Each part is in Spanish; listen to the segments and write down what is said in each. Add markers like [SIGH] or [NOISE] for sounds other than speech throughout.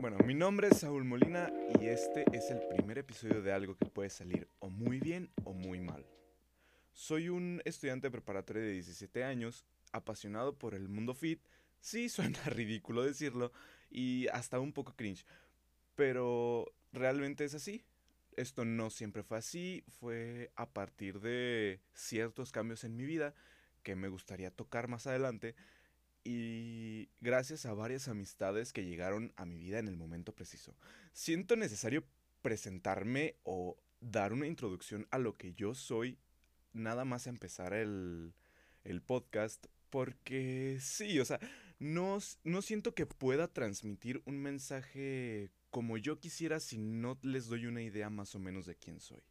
Bueno, mi nombre es Saúl Molina y este es el primer episodio de algo que puede salir o muy bien o muy mal. Soy un estudiante preparatorio de 17 años, apasionado por el mundo fit. Sí, [LAUGHS] suena ridículo decirlo y hasta un poco cringe, pero realmente es así. Esto no siempre fue así, fue a partir de ciertos cambios en mi vida que me gustaría tocar más adelante y gracias a varias amistades que llegaron a mi vida en el momento preciso. Siento necesario presentarme o dar una introducción a lo que yo soy nada más empezar el, el podcast porque sí, o sea, no, no siento que pueda transmitir un mensaje como yo quisiera si no les doy una idea más o menos de quién soy.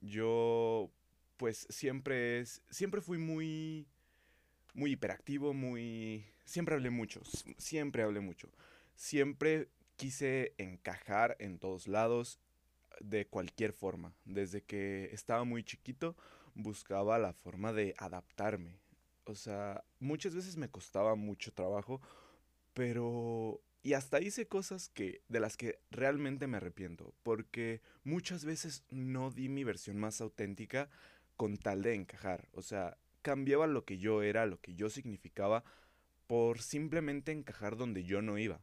Yo, pues siempre es, siempre fui muy, muy hiperactivo, muy, siempre hablé mucho, siempre hablé mucho. Siempre quise encajar en todos lados de cualquier forma. Desde que estaba muy chiquito buscaba la forma de adaptarme. O sea, muchas veces me costaba mucho trabajo, pero y hasta hice cosas que de las que realmente me arrepiento, porque muchas veces no di mi versión más auténtica con tal de encajar, o sea, cambiaba lo que yo era, lo que yo significaba por simplemente encajar donde yo no iba.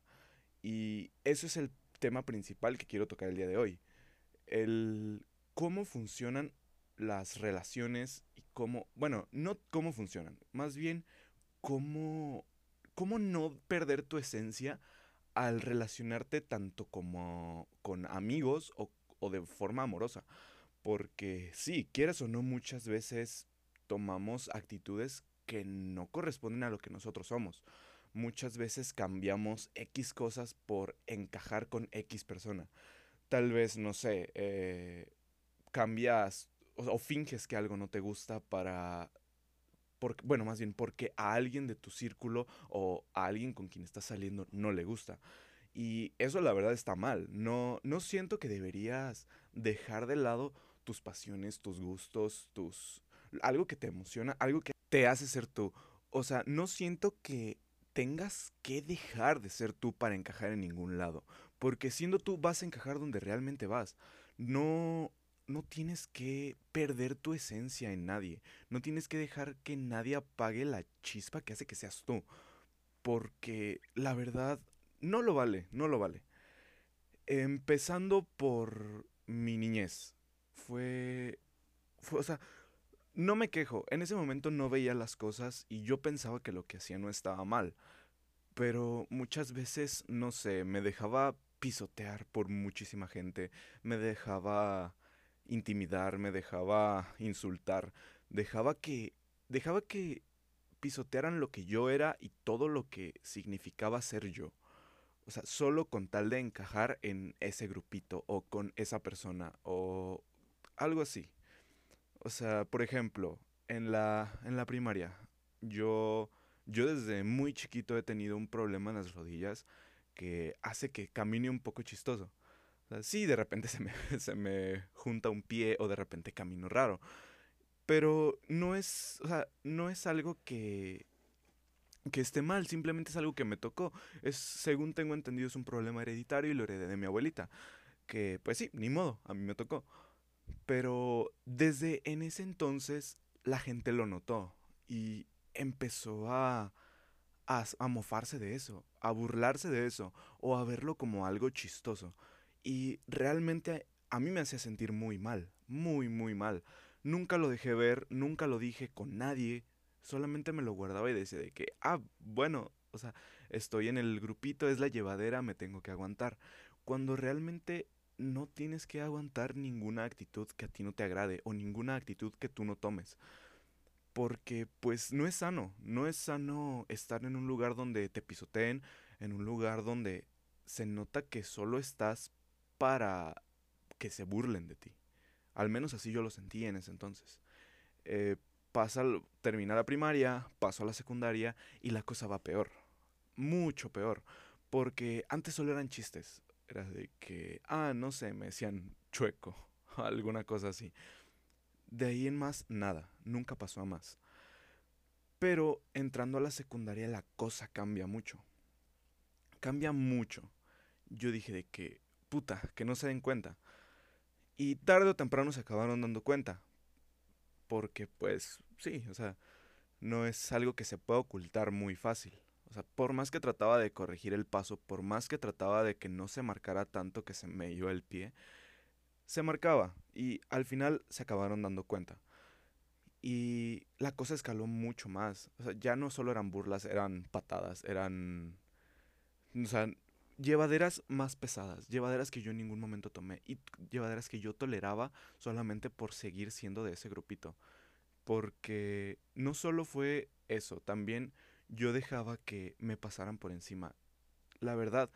Y eso es el tema principal que quiero tocar el día de hoy. El cómo funcionan las relaciones y cómo, bueno, no cómo funcionan, más bien cómo, cómo no perder tu esencia al relacionarte tanto como con amigos o, o de forma amorosa. Porque sí, quieras o no, muchas veces tomamos actitudes que no corresponden a lo que nosotros somos. Muchas veces cambiamos X cosas por encajar con X persona. Tal vez, no sé, eh, cambias o, finges que algo no te gusta para bueno, más bien porque a alguien de tu círculo o a alguien con quien estás saliendo no le gusta. Y eso la verdad está mal. No, no siento que deberías dejar de lado tus pasiones, tus gustos, tus algo que te emociona, algo que te hace ser tú. O sea, no siento que tengas que dejar de ser tú para encajar en ningún lado, porque siendo tú vas a encajar donde realmente vas. No no tienes que perder tu esencia en nadie. No tienes que dejar que nadie apague la chispa que hace que seas tú. Porque la verdad no lo vale, no lo vale. Empezando por mi niñez. Fue, fue, o sea, no me quejo. En ese momento no veía las cosas y yo pensaba que lo que hacía no estaba mal. Pero muchas veces, no sé, me dejaba pisotear por muchísima gente. Me dejaba intimidar, me dejaba insultar, dejaba que dejaba que pisotearan lo que yo era y todo lo que significaba ser yo. O sea, solo con tal de encajar en ese grupito o con esa persona o algo así. O sea, por ejemplo, en la, en la primaria, yo, yo desde muy chiquito he tenido un problema en las rodillas que hace que camine un poco chistoso sí, de repente [LAUGHS] se me, se me junta un pie o de repente camino raro. Pero no es, o sea, no es algo que, que esté mal, simplemente es algo que me tocó. Es, según tengo entendido, es un problema hereditario y lo heredé de mi abuelita. Que, pues sí, ni modo, a mí me tocó. Pero desde en ese entonces la gente lo notó y empezó a, a, a mofarse de eso, a burlarse de eso o a verlo como algo chistoso. Y realmente a mí me hacía sentir muy mal, muy, muy mal. Nunca lo dejé ver, nunca lo dije con nadie, solamente me lo guardaba y decía de que, ah, bueno, o sea, estoy en el grupito, es la llevadera, me tengo que aguantar. Cuando realmente no tienes que aguantar ninguna actitud que a ti no te agrade o ninguna actitud que tú no tomes. Porque pues no es sano, no es sano estar en un lugar donde te pisoteen, en un lugar donde se nota que solo estás para que se burlen de ti. Al menos así yo lo sentí en ese entonces. Eh, pasa, termina la primaria, paso a la secundaria y la cosa va peor. Mucho peor. Porque antes solo eran chistes. De que, ah, no sé, me decían chueco. [LAUGHS] Alguna cosa así. De ahí en más, nada. Nunca pasó a más. Pero entrando a la secundaria la cosa cambia mucho. Cambia mucho yo dije de que, puta, que no se den cuenta. Y tarde o temprano se acabaron dando cuenta. Porque pues sí, o sea, no es algo que se pueda ocultar muy fácil. O sea, por más que trataba de corregir el paso, por más que trataba de que no se marcara tanto que se me iba el pie, se marcaba y al final se acabaron dando cuenta. Y la cosa escaló mucho más. O sea, ya no solo eran burlas, eran patadas, eran... O sea, llevaderas más pesadas, llevaderas que yo en ningún momento tomé y llevaderas que yo toleraba solamente por seguir siendo de ese grupito. Porque no solo fue eso, también yo dejaba que me pasaran por encima. La verdad,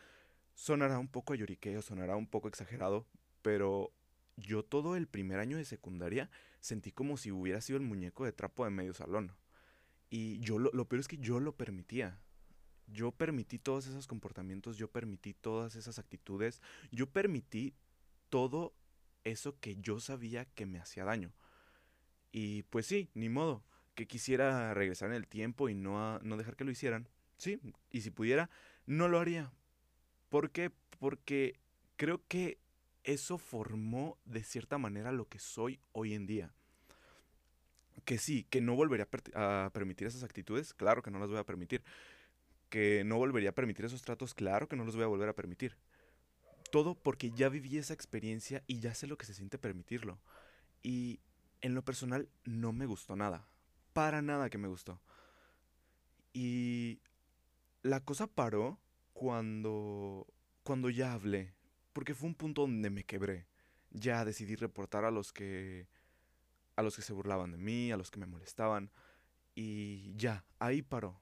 sonará un poco a lloriqueo, sonará un poco exagerado, pero yo todo el primer año de secundaria sentí como si hubiera sido el muñeco de trapo de medio salón. Y yo lo, lo peor es que yo lo permitía. Yo permití todos esos comportamientos, yo permití todas esas actitudes, yo permití todo eso que yo sabía que me hacía daño. Y pues sí, ni modo, que quisiera regresar en el tiempo y no, no dejar que lo hicieran. Sí, y si pudiera, no lo haría. ¿Por qué? Porque creo que eso formó de cierta manera lo que soy hoy en día. Que sí, que no volvería a, permitir esas actitudes, claro que no las voy a permitir. Que no volvería a permitir esos tratos, claro que no los voy a volver a permitir. Todo porque ya viví esa experiencia y ya sé lo que se siente permitirlo. Y en lo personal no me gustó nada. Para nada que me gustó. Y la cosa paró cuando cuando ya hablé, porque fue un punto donde me quebré. Ya decidí reportar a los que a los que se burlaban de mí, a los que me molestaban y ya, ahí paró.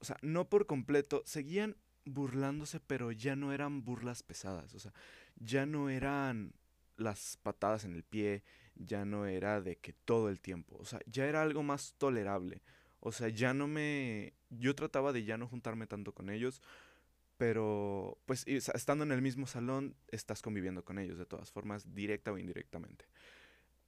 O sea, no por completo, seguían burlándose, pero ya no eran burlas pesadas, o sea, ya no eran las patadas en el pie, ya no era de que todo el tiempo, o sea, ya era algo más tolerable. O sea, ya no me yo trataba de ya no juntarme tanto con ellos pero pues estando en el mismo salón estás conviviendo con ellos de todas formas, directa o indirectamente.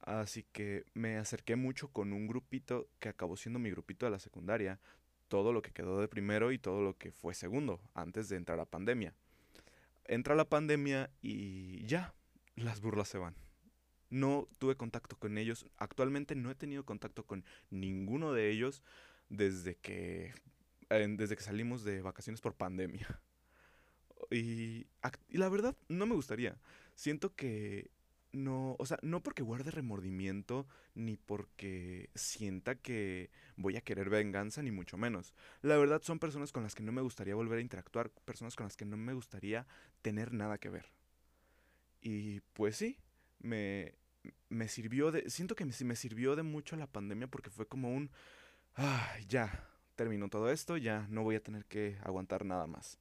Así que me acerqué mucho con un grupito que acabó siendo mi grupito de la secundaria, todo lo que quedó de primero y todo lo que fue segundo, antes de entrar a pandemia. Entra la pandemia y ya, las burlas se van. No tuve contacto con ellos, actualmente no he tenido contacto con ninguno de ellos desde que, desde que salimos de vacaciones por pandemia. [LAUGHS] Y, la verdad, no me gustaría. Siento que no, o sea, no porque guarde remordimiento, ni porque sienta que voy a querer venganza, ni mucho menos. La verdad son personas con las que no me gustaría volver a interactuar, personas con las que no me gustaría tener nada que ver. Y pues sí, me, me sirvió de, siento que me, me sirvió de mucho la pandemia porque fue como un, ay, ya, terminó todo esto, ya no voy a tener que aguantar nada más.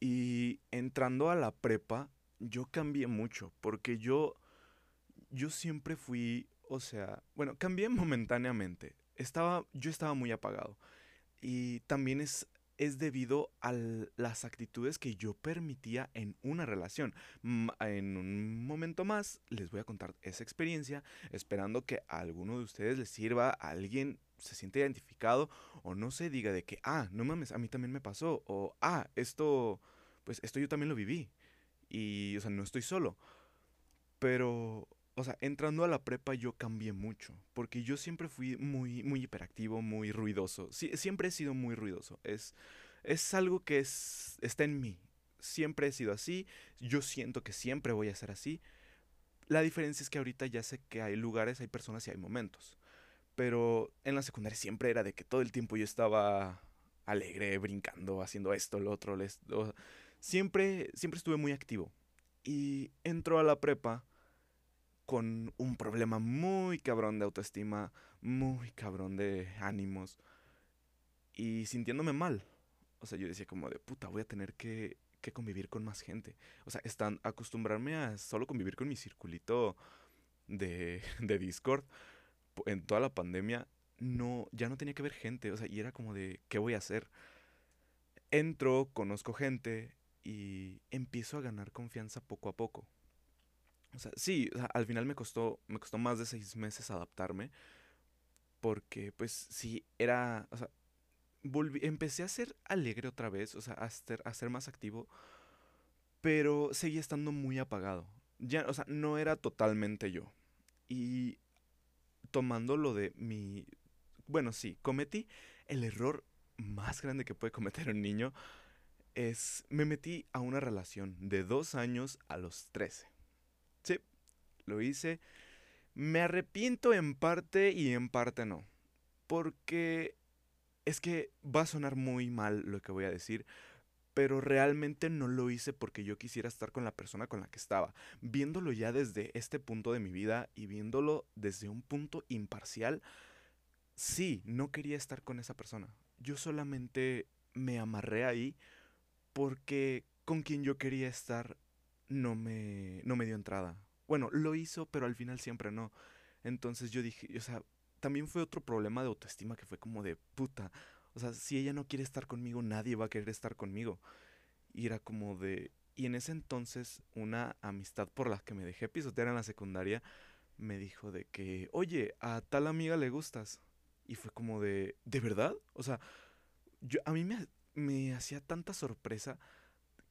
Y entrando a la prepa, yo cambié mucho, porque yo, yo siempre fui, o sea, bueno, cambié [LAUGHS] momentáneamente. Estaba, yo estaba muy apagado. Y también es, es debido a las actitudes que yo permitía en una relación. En un momento más les voy a contar esa experiencia, esperando que a alguno de ustedes les sirva, alguien se siente identificado o no se diga de que, ah, no mames, a mí también me pasó, o ah, esto pues esto yo también lo viví. Y, o sea, no estoy solo. Pero, o sea, entrando a la prepa yo cambié mucho. Porque yo siempre fui muy, muy hiperactivo, muy ruidoso. siempre he sido muy ruidoso. Es, es algo que es, está en mí. Siempre he sido así. Yo siento que siempre voy a ser así. La diferencia es que ahorita ya sé que hay lugares, hay personas y hay momentos. Pero en la secundaria siempre era de que todo el tiempo yo estaba alegre, brincando, haciendo esto, lo otro. Les, siempre, siempre estuve muy activo. Y entro a la prepa con un problema muy cabrón de autoestima, muy cabrón de ánimos y sintiéndome mal. O sea, yo decía como de puta, voy a tener que, que convivir con más gente. O sea, están, acostumbrarme a solo convivir con mi circulito de, [LAUGHS] de Discord en toda la pandemia, no, ya no tenía que ver gente. O sea, y era como de, ¿qué voy a hacer? Entro, conozco gente, y empiezo a ganar confianza poco a poco. O sea, sí, al final me costó, me costó más de seis meses adaptarme, porque pues sí, era, o sea, volví, empecé a ser alegre otra vez, o sea, a ser, a ser más activo, pero seguía estando muy apagado. Ya, o sea, no era totalmente yo. Y tomando lo de mi... Bueno, sí, cometí el error más grande que puede cometer un niño. Es, me metí a una relación de dos años a los 13. Sí, lo hice. Me arrepiento en parte y en parte no. Porque es que va a sonar muy mal lo que voy a decir, pero realmente no lo hice porque yo quisiera estar con la persona con la que estaba. Viéndolo ya desde este punto de mi vida y viéndolo desde un punto imparcial, sí, no quería estar con esa persona. Yo solamente me amarré ahí porque con quien yo quería estar no me, no me dio entrada. Bueno, lo hizo, pero al final siempre no. Entonces yo dije, o sea, también fue otro problema de autoestima que fue como de puta. O sea, si ella no quiere estar conmigo, nadie va a querer estar conmigo. Y era como de... Y en ese entonces, una amistad por la que me dejé pisotear en la secundaria me dijo de que, oye, a tal amiga le gustas. Y fue como de, ¿de verdad? O sea, yo, a mí me, me hacía tanta sorpresa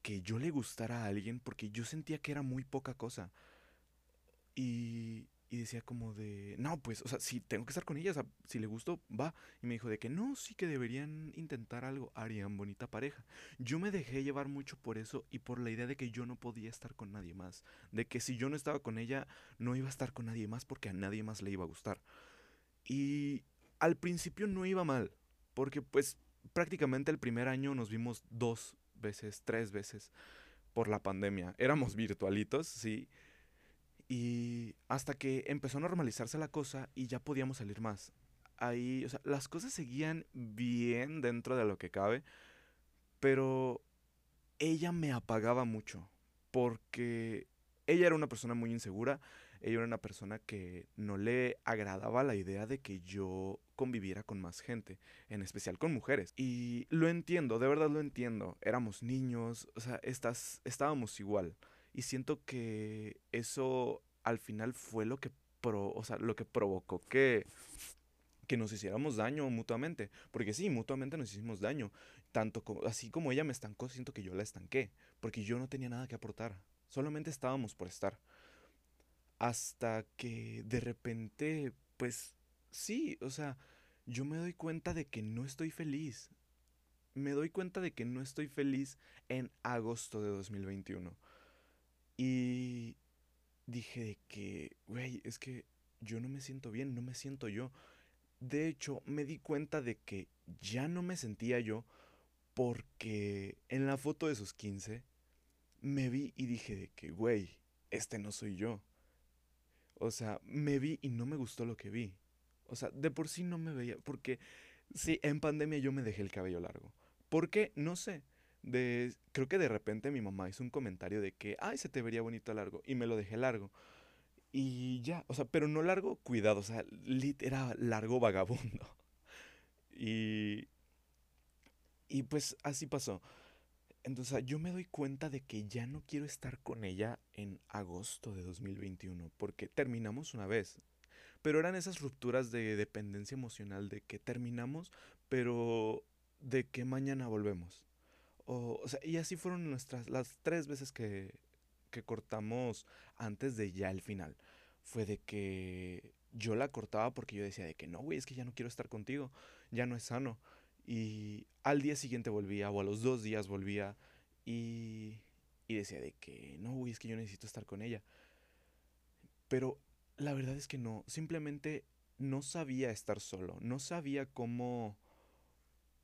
que yo le gustara a alguien porque yo sentía que era muy poca cosa. Y, y decía como de, no, pues, o sea, si tengo que estar con ella, o sea, si le gustó, va. Y me dijo de que no, sí que deberían intentar algo, harían bonita pareja. Yo me dejé llevar mucho por eso y por la idea de que yo no podía estar con nadie más. De que si yo no estaba con ella, no iba a estar con nadie más porque a nadie más le iba a gustar. Y al principio no iba mal, porque pues prácticamente el primer año nos vimos dos veces, tres veces por la pandemia. [LAUGHS] Éramos virtualitos, sí y hasta que empezó a normalizarse la cosa y ya podíamos salir más. Ahí, o sea, las cosas seguían bien dentro de lo que cabe, pero ella me apagaba mucho porque ella era una persona muy insegura, ella era una persona que no le agradaba la idea de que yo conviviera con más gente, en especial con mujeres. Y lo entiendo, de verdad lo entiendo. Éramos niños, o sea, estás, estábamos igual. Y siento que eso al final fue lo que, o sea, lo que provocó que, que nos hiciéramos daño mutuamente. Porque sí, mutuamente nos hicimos daño. Tanto como, así como ella me estancó, siento que yo la estanqué. Porque yo no tenía nada que aportar. Solamente estábamos por estar. Hasta que de repente, pues sí, o sea, yo me doy cuenta de que no estoy feliz. Me doy cuenta de que no estoy feliz en agosto de 2021. Y dije de que, güey, es que yo no me siento bien, no me siento yo. De hecho, me di cuenta de que ya no me sentía yo porque en la foto de sus 15 me vi y dije de que, güey, este no soy yo. O sea, me vi y no me gustó lo que vi. O sea, de por sí no me veía, porque sí, en pandemia yo me dejé el cabello largo. ¿Por qué? No sé de, creo que de repente mi mamá hizo un comentario de que, ay, se te vería bonito largo, y me lo dejé largo. Y ya, o sea, pero no largo cuidado, o sea, era largo vagabundo. [LAUGHS] Y, y pues así pasó. Entonces yo me doy cuenta de que ya no quiero estar con ella en agosto de 2021, porque terminamos una vez. Pero eran esas rupturas de dependencia emocional de que terminamos, pero de que mañana volvemos. O, sea, y así fueron nuestras, las tres veces que, que cortamos antes de ya el final. Fue de que yo la cortaba porque yo decía de que no, güey, es que ya no quiero estar contigo, ya no es sano. Y al día siguiente volvía, o a los dos días volvía, y, y decía de que no, güey, es que yo necesito estar con ella. Pero la verdad es que no, simplemente no sabía estar solo, no sabía cómo,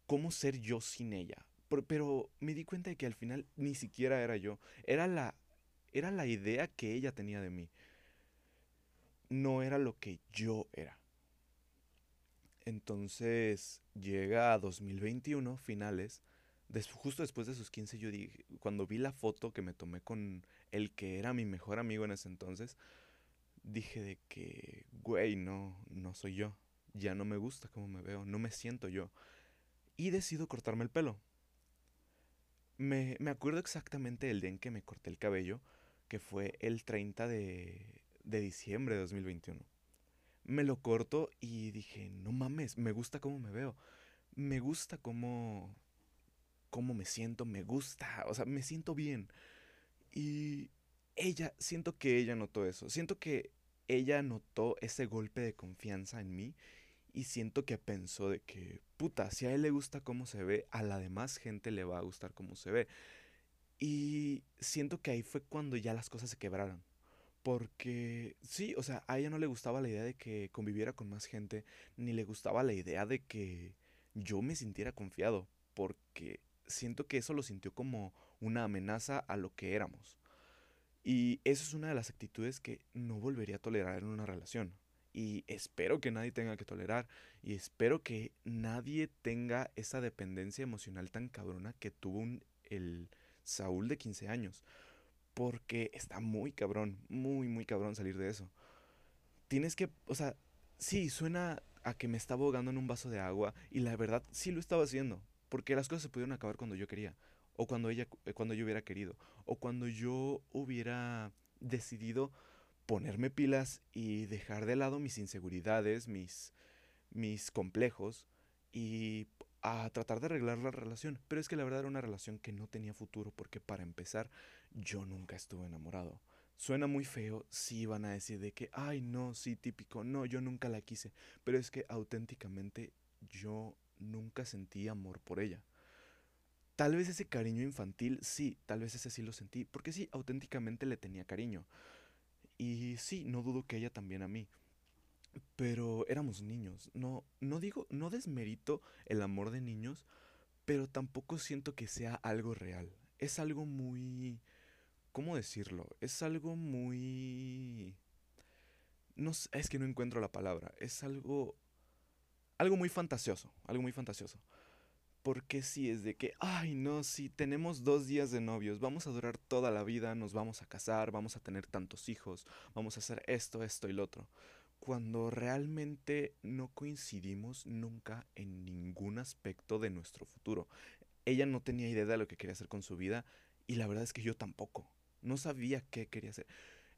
cómo ser yo sin ella pero me di cuenta de que al final ni siquiera era yo. Era la, era la idea que ella tenía de mí. No era lo que yo era. Entonces llega a 2021, finales. justo después de sus 15, yo dije, cuando vi la foto que me tomé con el que era mi mejor amigo en ese entonces, dije de que, güey, no, no soy yo. Ya no me gusta cómo me veo, no me siento yo. Y decido cortarme el pelo. Me, acuerdo exactamente del día en que me corté el cabello, que fue el 30 de, de diciembre de 2021. Me lo corto y dije, no mames, me gusta cómo me veo. Me gusta cómo, cómo me siento, me gusta, o sea, me siento bien. Y ella, siento que ella notó eso. Siento que ella notó ese golpe de confianza en mí y siento que pensó de que, puta, si a él le gusta cómo se ve, a la demás gente le va a gustar cómo se ve. Y siento que ahí fue cuando ya las cosas se quebraron. Porque sí, o sea, a ella no le gustaba la idea de que conviviera con más gente, ni le gustaba la idea de que yo me sintiera confiado, porque siento que eso lo sintió como una amenaza a lo que éramos. Y eso es una de las actitudes que no volvería a tolerar en una relación. Y espero que nadie tenga que tolerar. Y espero que nadie tenga esa dependencia emocional tan cabrona que tuvo el Saúl de 15 años. Porque está muy cabrón, muy, muy cabrón salir de eso. Tienes que, o sea, sí, suena a que me estaba ahogando en un vaso de agua. Y la verdad, sí lo estaba haciendo. Porque las cosas se pudieron acabar cuando yo quería o cuando ella eh, cuando yo hubiera querido o cuando yo hubiera decidido ponerme pilas y dejar de lado mis inseguridades, mis mis complejos y a tratar de arreglar la relación. Pero es que la verdad era una relación que no tenía futuro porque para empezar yo nunca estuve enamorado. Suena muy feo, sí van a decir de que, ay no, sí típico, no, yo nunca la quise, pero es que auténticamente yo nunca sentí amor por ella. Tal vez ese cariño infantil, sí, tal vez ese sí lo sentí, porque sí, auténticamente le tenía cariño. Y sí, no dudo que ella también a mí. Pero éramos niños, no, no digo, no desmerito el amor de niños, pero tampoco siento que sea algo real. Es algo muy... ¿Cómo decirlo? Es algo muy... No es que no encuentro la palabra. Es algo... Algo muy fantasioso. Algo muy fantasioso. Porque si es de que, ay, no, si tenemos dos días de novios, vamos a durar toda la vida, nos vamos a casar, vamos a tener tantos hijos, vamos a hacer esto, esto y lo otro. Cuando realmente no coincidimos nunca en ningún aspecto de nuestro futuro. Ella no tenía idea de lo que quería hacer con su vida y la verdad es que yo tampoco. No sabía qué quería hacer.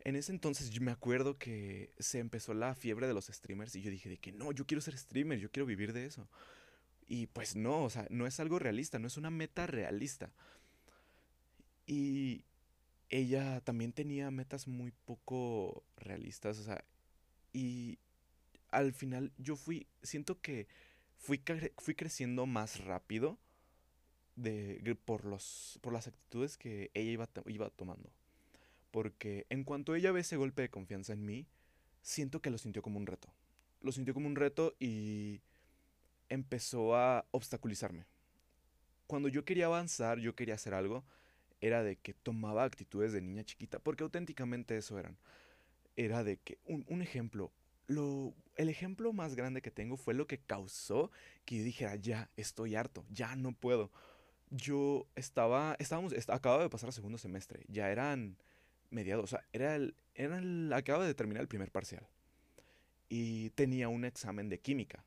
En ese entonces yo me acuerdo que se empezó la fiebre de los streamers y yo dije de que no, yo quiero ser streamer, yo quiero vivir de eso. Y pues no, o sea, no es algo realista, no es una meta realista. Y ella también tenía metas muy poco realistas, o sea, y al final yo fui, siento que fui, fui creciendo más rápido de, por, los, por las actitudes que ella iba, iba tomando. Porque en cuanto ella ve ese golpe de confianza en mí, siento que lo sintió como un reto. Lo sintió como un reto y empezó a obstaculizarme. Cuando yo quería avanzar, yo quería hacer algo, era de que tomaba actitudes de niña chiquita, porque auténticamente eso eran. Era de que, un, ejemplo, lo, el ejemplo más grande que tengo fue lo que causó que yo dijera, ya, estoy harto, ya no puedo. Yo estaba, estábamos, acababa de pasar el segundo semestre, ya eran mediados, o sea, era el, era el, acababa de terminar el primer parcial. Y tenía un examen de química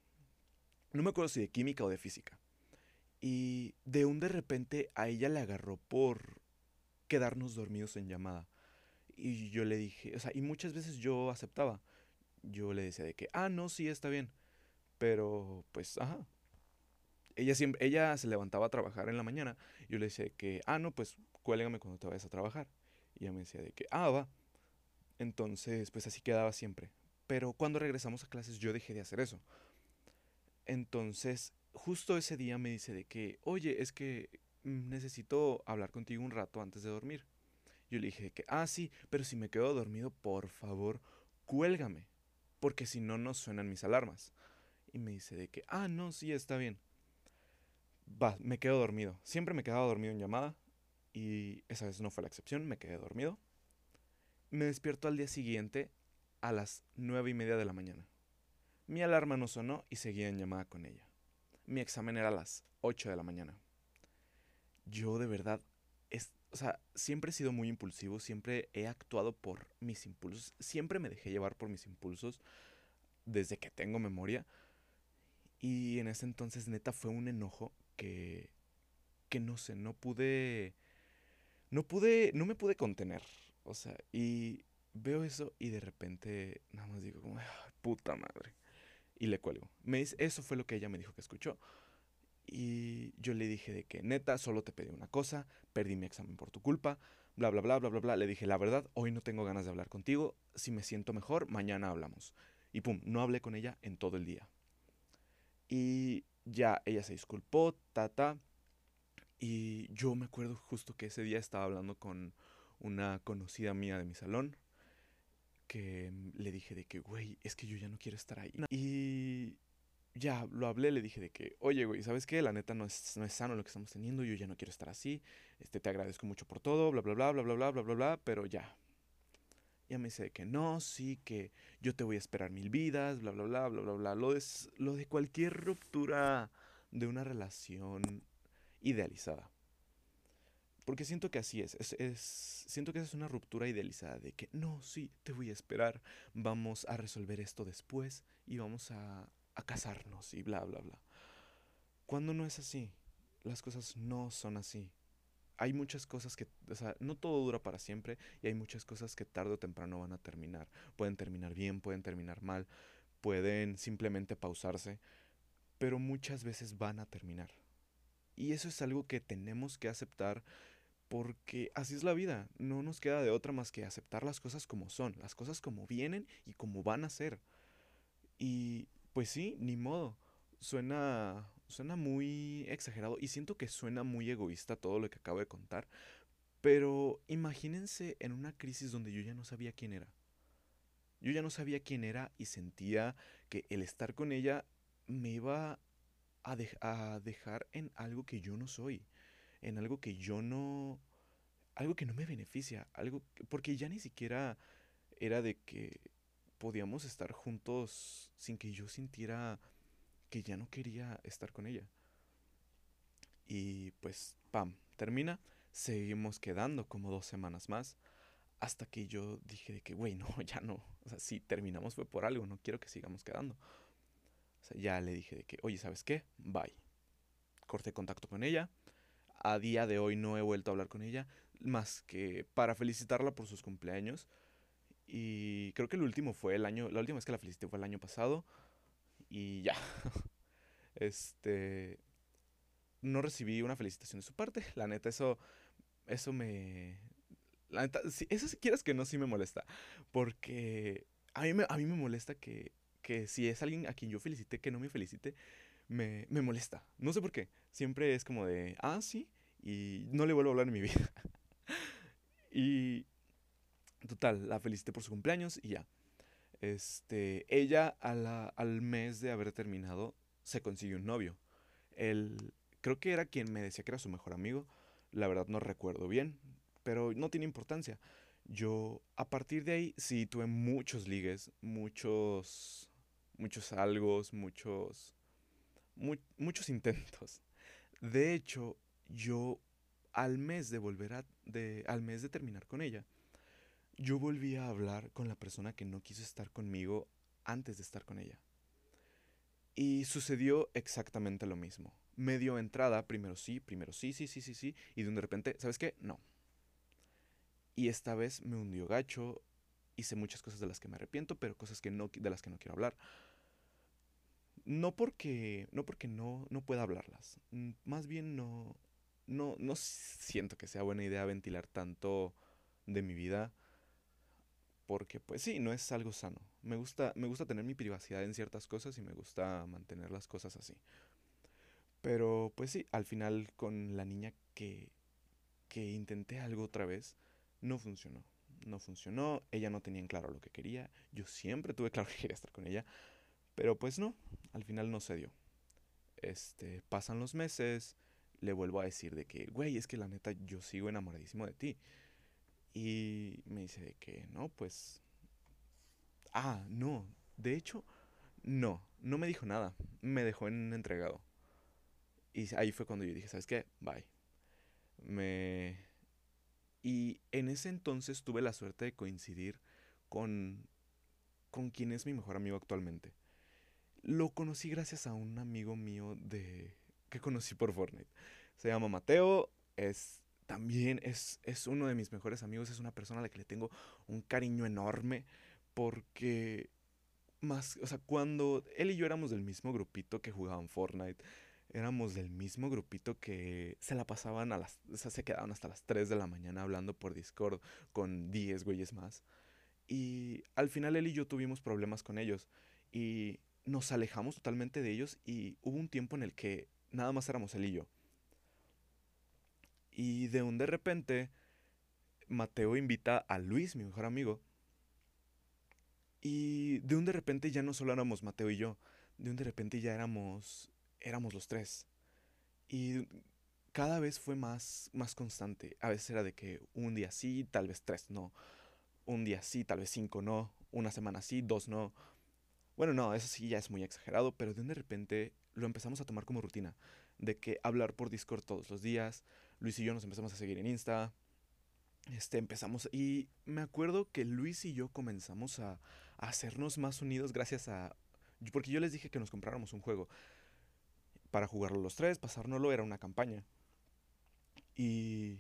no me acuerdo si de química o de física. Y de un de repente a ella le agarró por quedarnos dormidos en llamada. Y yo le dije, o sea, y muchas veces yo aceptaba. Yo le decía de que, ah, no, sí, está bien. Pero, pues, ajá. Ella, siempre, ella se levantaba a trabajar en la mañana. Yo le decía que, ah, no, pues, cuélgame cuando te vayas a trabajar. Y ella me decía de que, ah, va. Entonces, pues así quedaba siempre. Pero cuando regresamos a clases yo dejé de hacer eso. Entonces, justo ese día me dice de que, oye, es que mm, necesito hablar contigo un rato antes de dormir. Yo le dije que, ah, sí, pero si me quedo dormido, por favor, cuélgame, porque si no, no suenan mis alarmas. Y me dice de que, ah, no, sí, está bien. Va, me quedo dormido. Siempre me quedaba dormido en llamada y esa vez no fue la excepción, me quedé dormido. Me despierto al día siguiente a las nueve y media de la mañana. Mi alarma no sonó y seguía en llamada con ella. Mi examen era a las 8 de la mañana. Yo de verdad, es, o sea, siempre he sido muy impulsivo, siempre he actuado por mis impulsos, siempre me dejé llevar por mis impulsos desde que tengo memoria. Y en ese entonces neta fue un enojo que, que no sé, no pude, no pude, no me pude contener. O sea, y veo eso y de repente nada más digo como, puta madre y le cuelgo. Me dice, eso fue lo que ella me dijo que escuchó. Y yo le dije de que, neta, solo te pedí una cosa, perdí mi examen por tu culpa, bla, bla, bla, bla, bla, bla. Le dije, la verdad, hoy no tengo ganas de hablar contigo, si me siento mejor, mañana hablamos. Y pum, no hablé con ella en todo el día. Y ya ella se disculpó, tata. Y yo me acuerdo justo que ese día estaba hablando con una conocida mía de mi salón. Que le dije de que, güey, es que yo ya no quiero estar ahí. Y ya lo hablé, le dije de que, oye, güey, ¿sabes qué? La neta no es, no es sano lo que estamos teniendo, yo ya no quiero estar así. Este, te agradezco mucho por todo, bla, bla, bla, bla, bla, bla, bla, bla, bla, pero ya. Ya me dice que no, sí, que yo te voy a esperar mil vidas, bla, bla, bla, bla, bla, bla. Lo de, lo de cualquier ruptura de una relación idealizada. Porque siento que así es. Es, Siento que esa es una ruptura idealizada de que no, sí, te voy a esperar. Vamos a resolver esto después y vamos a, a casarnos y bla, bla, bla. Cuando no es así, las cosas no son así. Hay muchas cosas que, o sea, no todo dura para siempre y hay muchas cosas que tarde o temprano van a terminar. Pueden terminar bien, pueden terminar mal, pueden simplemente pausarse, pero muchas veces van a terminar. Y eso es algo que tenemos que aceptar porque así es la vida. No nos queda de otra más que aceptar las cosas como son, las cosas como vienen y como van a ser. Y pues sí, ni modo. Suena suena muy exagerado y siento que suena muy egoísta todo lo que acabo de contar, pero imagínense en una crisis donde yo ya no sabía quién era. Yo ya no sabía quién era y sentía que el estar con ella me iba a, a dejar en algo que yo no soy en algo que yo no, algo que no me beneficia, algo, porque ya ni siquiera era de que podíamos estar juntos sin que yo sintiera que ya no quería estar con ella. Y pues, pam, termina, seguimos quedando como dos semanas más, hasta que yo dije de que, güey, no, [LAUGHS] ya no, o sea, si terminamos fue por algo, no quiero que sigamos quedando. O sea, ya le dije de que, oye, ¿sabes qué? Bye. Corté contacto con ella a día de hoy no he vuelto a hablar con ella, más que para felicitarla por sus cumpleaños. Y creo que el último fue el año, la última vez que la felicité fue el año pasado. Y ya. [LAUGHS] este. No recibí una felicitación de su parte. La neta, eso. Eso me. La neta, eso si quieres que no, sí me molesta. Porque a mí me, a mí me molesta que, que si es alguien a quien yo felicité, que no me felicite, me, me molesta. No sé por qué. Siempre es como de, ah, sí, y no le vuelvo a hablar en mi [LAUGHS] vida. y total, la felicité por su cumpleaños y ya. Este, ella al mes de haber terminado se consiguió un novio. Él, creo que era quien me decía que era su mejor amigo. La verdad no recuerdo bien, pero no tiene importancia. Yo a partir de ahí sí tuve muchos ligues, muchos muchos algos, muchos muchos intentos. De hecho, yo al mes de volver a, de, al mes de terminar con ella, yo volví a hablar con la persona que no quiso estar conmigo antes de estar con ella. Y sucedió exactamente lo mismo. Me dio entrada, primero sí, primero sí, sí, sí, sí, sí, y de repente, ¿sabes qué? No. Y esta vez me hundió gacho, hice muchas cosas de las que me arrepiento, pero cosas que no, de las que no quiero hablar no porque no porque no, no pueda hablarlas. Mm, más bien no, no, no siento que sea buena idea ventilar tanto de mi vida. Porque pues sí, no es algo sano. Me gusta, me gusta tener mi privacidad en ciertas cosas y me gusta mantener las cosas así. Pero pues sí, al final con la niña que, que intenté algo otra vez, no funcionó. No funcionó, ella no tenía en claro lo que quería, yo siempre tuve claro [LAUGHS] que quería estar con ella, pero pues no, al final no se dio. Este, pasan los meses, le vuelvo a decir de que, güey, es que la neta yo sigo enamoradísimo de ti. Y me dice de que, no, pues... Ah, no, de hecho, no, no me dijo nada, me dejó en entregado. Y ahí fue cuando yo dije, ¿sabes qué? Bye. Me... Y en ese entonces tuve la suerte de coincidir con, con quien es mi mejor amigo actualmente. Lo conocí gracias a un amigo mío de que conocí por Fortnite. Se llama Mateo, es también es, es uno de mis mejores amigos, es una persona a la que le tengo un cariño enorme porque más, o sea, cuando él y yo éramos del mismo grupito que jugaban Fortnite, éramos del mismo grupito que se la pasaban a las, o se quedaban hasta las 3 de la mañana hablando por Discord con 10 güeyes más. Y al final él y yo tuvimos problemas con ellos y nos alejamos totalmente de ellos y hubo un tiempo en el que nada más éramos él y yo. Y de un de repente, Mateo invita a Luis, mi mejor amigo. Y de un de repente ya no solo éramos Mateo y yo, de un de repente ya éramos éramos los tres. Y cada vez fue más más constante. A veces era de que un día sí, tal vez tres no. Un día sí, tal vez cinco no. Una semana sí, dos no. Bueno, no, eso sí ya es muy exagerado, pero de de repente lo empezamos a tomar como rutina. De que hablar por Discord todos los días. Luis y yo nos empezamos a seguir en Insta. Este, empezamos. Y me acuerdo que Luis y yo comenzamos a, a hacernos más unidos gracias a. Porque yo les dije que nos compráramos un juego. Para jugarlo los tres, pasárnoslo, era una campaña. Y.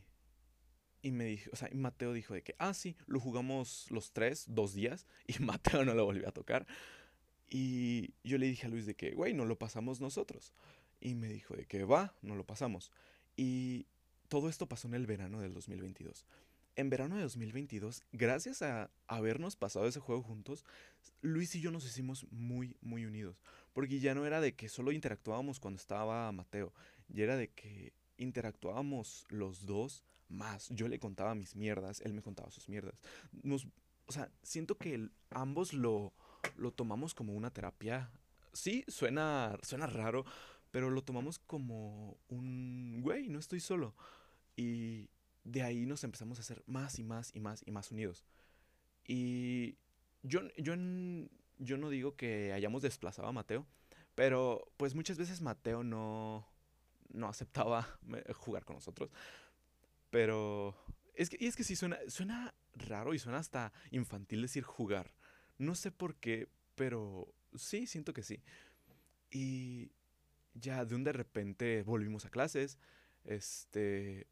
Y me dijo, o sea, y Mateo dijo de que, ah, sí, lo jugamos los tres, dos días, y [LAUGHS] Mateo no lo volvió a tocar. Y yo le dije a Luis de que, güey, no lo pasamos nosotros. Y me dijo de que va, no lo pasamos. Y todo esto pasó en el verano del 2022. En verano de 2022, gracias a habernos pasado ese juego juntos, Luis y yo nos hicimos muy, muy unidos. Porque ya no era de que solo interactuábamos cuando estaba Mateo, ya era de que interactuábamos los dos más. Yo le contaba mis mierdas, él me contaba sus mierdas. Nos, o sea, siento que ambos lo, lo tomamos como una terapia. Sí, suena, suena raro, pero lo tomamos como un, güey, no estoy solo. Y de ahí nos empezamos a hacer más y más y más y más unidos. Y yo, yo, yo no digo que hayamos desplazado a Mateo, pero pues muchas veces Mateo no, no aceptaba jugar con nosotros. Pero es que, y es que sí suena, suena raro y suena hasta infantil decir jugar. No sé por qué, pero sí, siento que sí. Y ya de un de repente volvimos a clases. Este.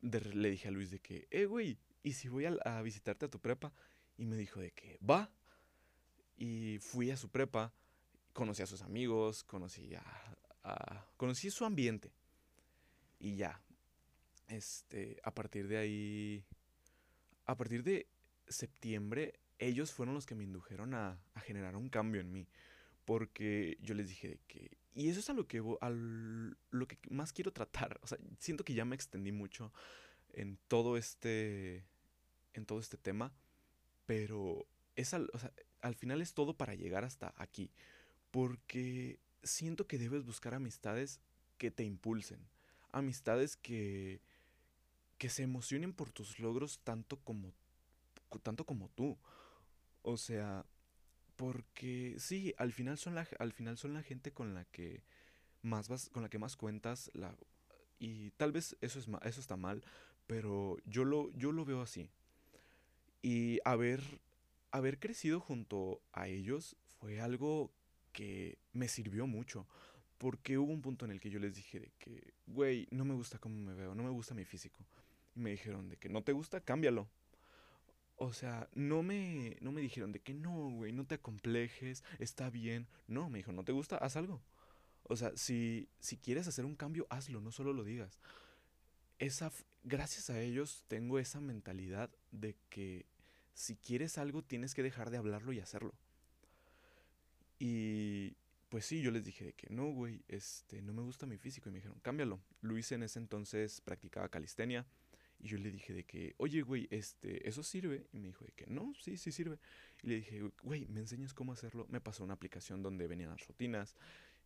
le dije a Luis de que, eh, güey, ¿y si voy a, visitarte a tu prepa? Y me dijo de que, va. Y fui a su prepa, conocí a sus amigos, conocí a, a conocí su ambiente. Y ya. Este, a partir de ahí. A partir de septiembre ellos fueron los que me indujeron a, generar un cambio en mí. Porque yo les dije que... Y eso es a lo que, lo que más quiero tratar. O sea, siento que ya me extendí mucho en todo este... En todo este tema. Pero es al, al final es todo para llegar hasta aquí. Porque siento que debes buscar amistades que te impulsen. Amistades que, que se emocionen por tus logros tanto como, tanto como tú. O sea, porque sí, al final son la, al final son la gente con la que más vas, con la que más cuentas, la, y tal vez eso es eso está mal, pero yo lo, yo lo veo así. Y haber, haber crecido junto a ellos fue algo que me sirvió mucho. Porque hubo un punto en el que yo les dije de que, güey, no me gusta cómo me veo, no me gusta mi físico. Y me dijeron de que no te gusta, cámbialo. O sea, no me, no me dijeron de que no, güey, no te acomplejes, está bien. No, me dijo, ¿no te gusta? Haz algo. O sea, si, si quieres hacer un cambio, hazlo, no solo lo digas. Esa, gracias a ellos tengo esa mentalidad de que si quieres algo tienes que dejar de hablarlo y hacerlo. Y pues sí, yo les dije de que no, güey, este, no me gusta mi físico. Y me dijeron, cámbialo. Luis en ese entonces practicaba calistenia. Y yo le dije de que, oye, güey, este, ¿eso sirve? Y me dijo de que, no, sí, sí sirve. Y le dije, güey, ¿me enseñas cómo hacerlo? Me pasó una aplicación donde venían las rutinas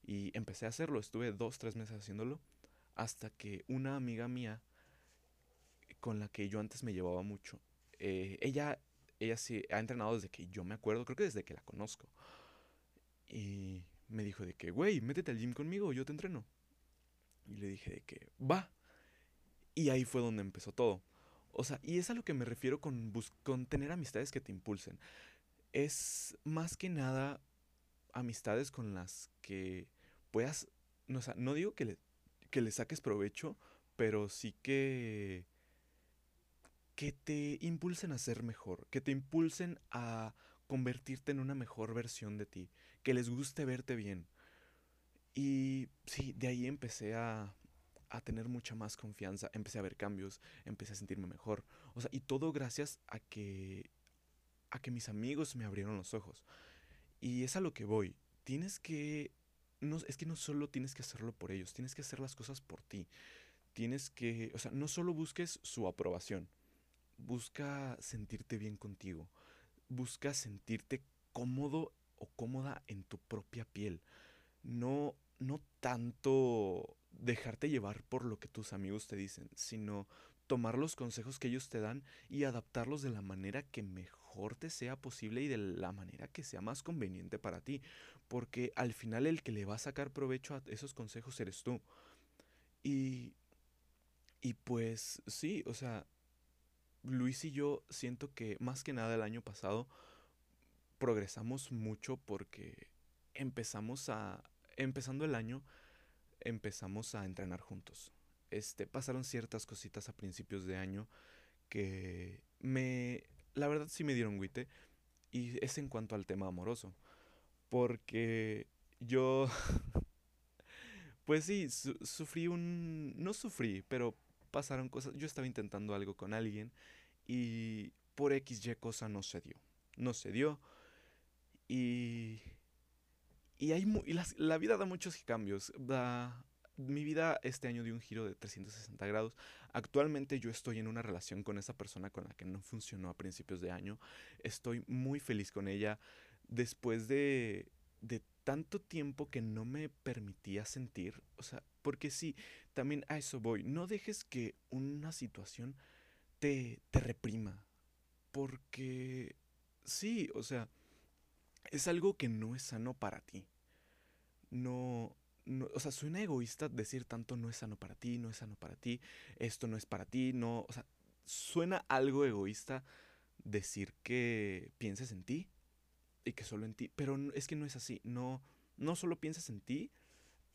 y empecé a hacerlo. Estuve dos, tres meses haciéndolo hasta que una amiga mía con la que yo antes me llevaba mucho, eh, ella, ella sí ha entrenado desde que yo me acuerdo, creo que desde que la conozco. Y me dijo de que, güey, métete al gym conmigo, yo te entreno. Y le dije de que, va. Y ahí fue donde empezó todo. O sea, y es a lo que me refiero con, con tener amistades que te impulsen. Es más que nada amistades con las que puedas, no, no digo que le, que le saques provecho, pero sí que que te impulsen a ser mejor, que te impulsen a convertirte en una mejor versión de ti, que les guste verte bien. Y sí, de ahí empecé a, a tener mucha más confianza, empecé a ver cambios, empecé a sentirme mejor. O sea, y todo gracias a que a que mis amigos me abrieron los ojos. Y es a lo que voy. Tienes que no es que no solo tienes que hacerlo por ellos, tienes que hacer las cosas por ti. Tienes que, o sea, no solo busques su aprobación. Busca sentirte bien contigo. Busca sentirte cómodo o cómoda en tu propia piel. No no tanto dejarte llevar por lo que tus amigos te dicen, sino tomar los consejos que ellos te dan y adaptarlos de la manera que mejor te sea posible y de la manera que sea más conveniente para ti. Porque al final el que le va a sacar provecho a esos consejos eres tú. Y, y pues sí, o sea, Luis y yo siento que más que nada el año pasado progresamos mucho porque empezamos a, empezando el año, empezamos a entrenar juntos. Este, pasaron ciertas cositas a principios de año que me, la verdad sí me dieron guite. Y es en cuanto al tema amoroso. Porque yo, [LAUGHS] pues sí, sufrí un, no sufrí, pero pasaron cosas. Yo estaba intentando algo con alguien y por X, Y cosa no se dio. No se dio. Y y, hay la, vida da muchos cambios. Da, mi vida este año dio un giro de 360 grados. Actualmente yo estoy en una relación con esa persona con la que no funcionó a principios de año. Estoy muy feliz con ella. Después de, de tanto tiempo que no me permitía sentir, o sea, porque sí, también a eso voy. No dejes que una situación te, te reprima. Porque sí, o sea es algo que no es sano para ti. No, no, o sea, suena egoísta decir tanto no es sano para ti, no es sano para ti, esto no es para ti, no, o sea, suena algo egoísta decir que pienses en ti y que solo en ti, pero es que no es así, no, no solo pienses en ti,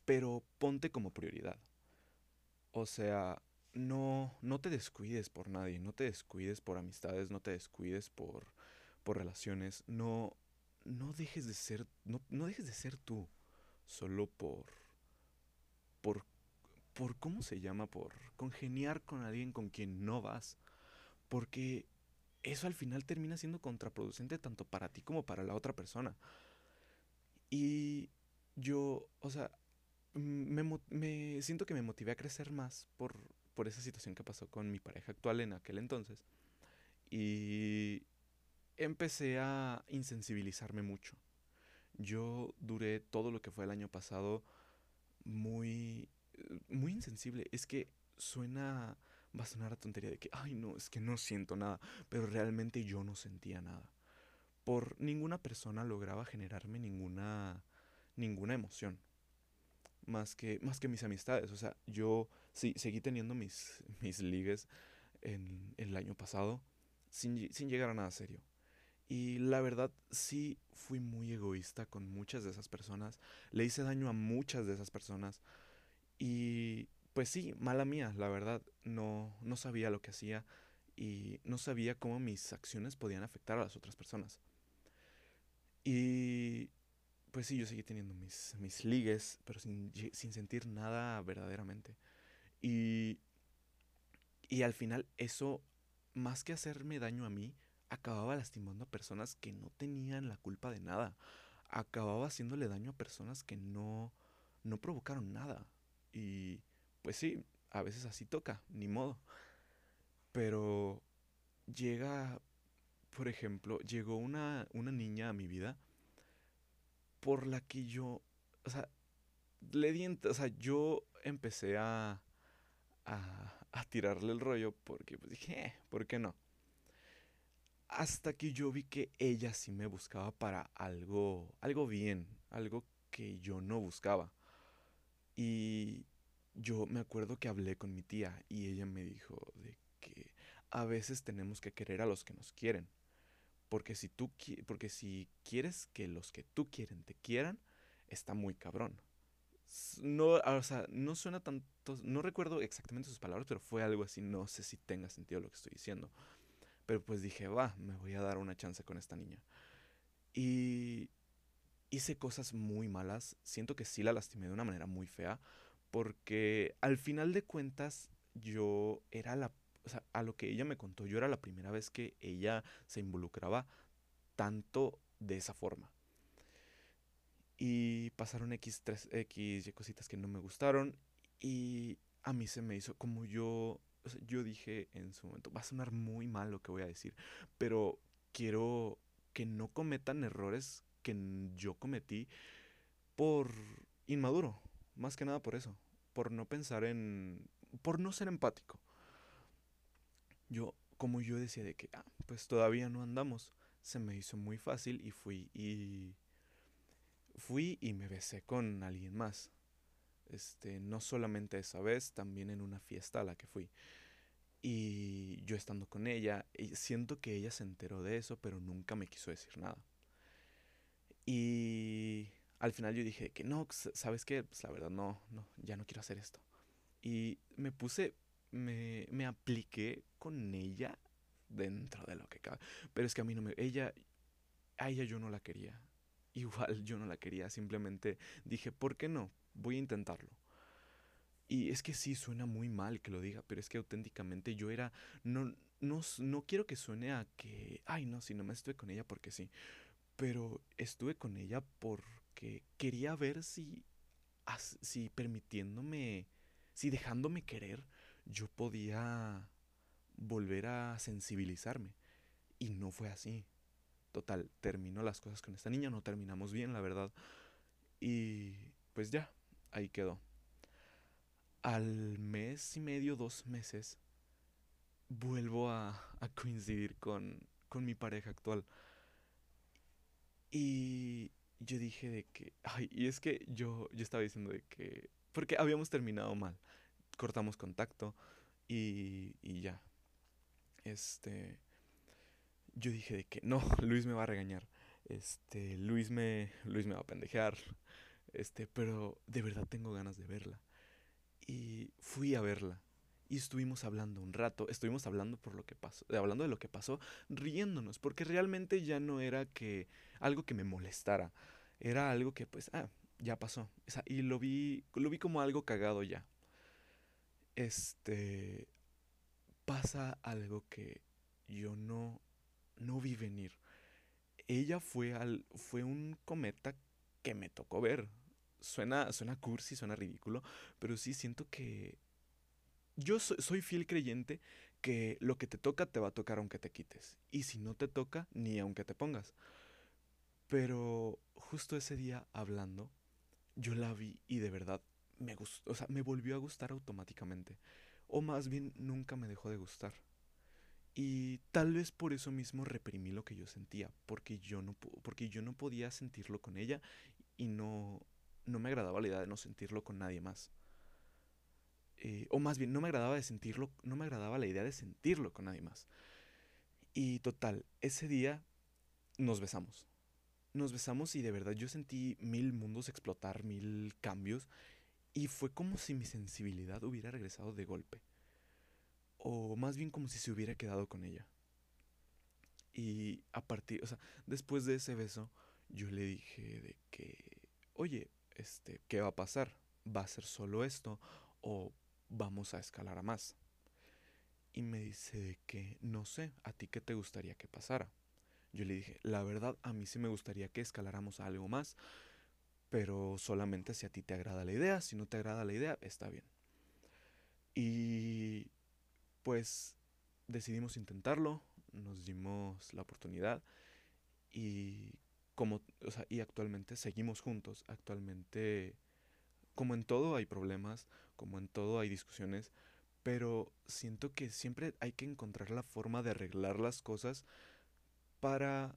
pero ponte como prioridad. O sea, no, no te descuides por nadie, no te descuides por amistades, no te descuides por, por relaciones, no, no dejes de ser, no, no dejes de ser tú, solo por, por, por, ¿cómo se llama? Por congeniar con alguien con quien no vas. Porque eso al final termina siendo contraproducente tanto para ti como para la otra persona. Y yo, o sea, me, me siento que me motivé a crecer más por, por esa situación que pasó con mi pareja actual en aquel entonces. Y empecé a insensibilizarme mucho. Yo duré todo lo que fue el año pasado muy, muy insensible. Es que suena, va a sonar a tontería de que, ay no, es que no siento nada, pero realmente yo no sentía nada. Por ninguna persona lograba generarme ninguna, ninguna emoción. Más que, más que mis amistades. O sea, yo sí, seguí teniendo mis, mis ligues en, el año pasado sin, sin llegar a nada serio. Y la verdad sí fui muy egoísta con muchas de esas personas. Le hice daño a muchas de esas personas. Y pues sí, mala mía, la verdad. No, no sabía lo que hacía y no sabía cómo mis acciones podían afectar a las otras personas. Y pues sí, yo seguí teniendo mis, mis ligues, pero sin, sin sentir nada verdaderamente. Y, y al final eso, más que hacerme daño a mí, acababa lastimando a personas que no tenían la culpa de nada. Acababa haciéndole daño a personas que no, no provocaron nada. Y pues sí, a veces así toca, ni modo. Pero llega, por ejemplo, llegó una, una niña a mi vida por la que yo, o sea, le di, o sea, yo empecé a, a, a tirarle el rollo porque pues dije, eh, ¿por qué no? Hasta que yo vi que ella sí me buscaba para algo, algo bien, algo que yo no buscaba. Y yo me acuerdo que hablé con mi tía y ella me dijo de que a veces tenemos que querer a los que nos quieren. Porque si tú porque si quieres que los que tú quieren te quieran, está muy cabrón. No, o sea, no suena tanto, no recuerdo exactamente sus palabras, pero fue algo así, no sé si tenga sentido lo que estoy diciendo. Pero pues dije, va, me voy a dar una chance con esta niña. Y hice cosas muy malas. Siento que sí la lastimé de una manera muy fea. Porque al final de cuentas, yo era la. O sea, a lo que ella me contó, yo era la primera vez que ella se involucraba tanto de esa forma. Y pasaron X, 3, X y cositas que no me gustaron. Y a mí se me hizo como yo. Yo dije en su momento, va a sonar muy mal lo que voy a decir, pero quiero que no cometan errores que yo cometí por inmaduro, más que nada por eso, por no pensar en, por no ser empático. Yo, como yo decía de que, ah, pues todavía no andamos, se me hizo muy fácil y fui y fui y me besé con alguien más. Este, no solamente esa vez, también en una fiesta a la que fui. Y yo estando con ella, siento que ella se enteró de eso, pero nunca me quiso decir nada. Y al final yo dije que no, ¿sabes qué? Pues la verdad no, no, ya no quiero hacer esto. Y me puse, me, me apliqué con ella dentro de lo que cabe. Pero es que a mí no me, ella, a ella yo no la quería. Igual yo no la quería, simplemente dije, ¿por qué no? Voy a intentarlo. Y es que sí, suena muy mal que lo diga, pero es que auténticamente yo era, no, no, no quiero que suene a que, ay no, si no me estuve con ella porque sí, pero estuve con ella porque quería ver si, si permitiéndome, si dejándome querer, yo podía volver a sensibilizarme. Y no fue así. Total, terminó las cosas con esta niña, no terminamos bien, la verdad. Y pues ya, ahí quedó. Al mes y medio, dos meses, vuelvo a, coincidir con, con mi pareja actual. Y yo dije de que, ay, y es que yo, yo estaba diciendo de que, porque habíamos terminado mal, cortamos contacto y, y ya. Este, yo dije de que no, Luis me va a regañar. Este, Luis me, Luis me va a pendejear. Este, pero de verdad tengo ganas de verla. Y fui a verla. Y estuvimos hablando un rato, estuvimos hablando por lo que pasó, hablando de lo que pasó, riéndonos, porque realmente ya no era que algo que me molestara, era algo que pues, ah, ya pasó. y lo vi, lo vi como algo cagado ya. Este, pasa algo que yo no no vi venir. Ella fue, al, fue un cometa que me tocó ver. Suena, suena cursi, suena ridículo, pero sí siento que yo soy, fiel creyente que lo que te toca te va a tocar aunque te quites. Y si no te toca, ni aunque te pongas. Pero justo ese día hablando, yo la vi y de verdad me gustó, o sea, me volvió a gustar automáticamente. O más bien nunca me dejó de gustar. Y tal vez por eso mismo reprimí lo que yo sentía, porque yo no, porque yo no podía sentirlo con ella y no, no me agradaba la idea de no sentirlo con nadie más. Eh, o más bien, no me agradaba de sentirlo, no me agradaba la idea de sentirlo con nadie más. Y total, ese día nos besamos. Nos besamos y de verdad yo sentí mil mundos explotar, mil cambios. Y fue como si mi sensibilidad hubiera regresado de golpe o más bien como si se hubiera quedado con ella. Y a partir, o sea, después de ese beso, yo le dije de que, oye, este, ¿qué va a pasar? ¿Va a ser solo esto o vamos a escalar a más? Y me dice de que, no sé, ¿a ti qué te gustaría que pasara? Yo le dije, la verdad, a mí sí me gustaría que escaláramos algo más, pero solamente si a ti te agrada la idea, si no te agrada la idea, está bien. Y pues decidimos intentarlo, nos dimos la oportunidad y como y actualmente seguimos juntos, actualmente como en todo hay problemas, como en todo hay discusiones, pero siento que siempre hay que encontrar la forma de arreglar las cosas para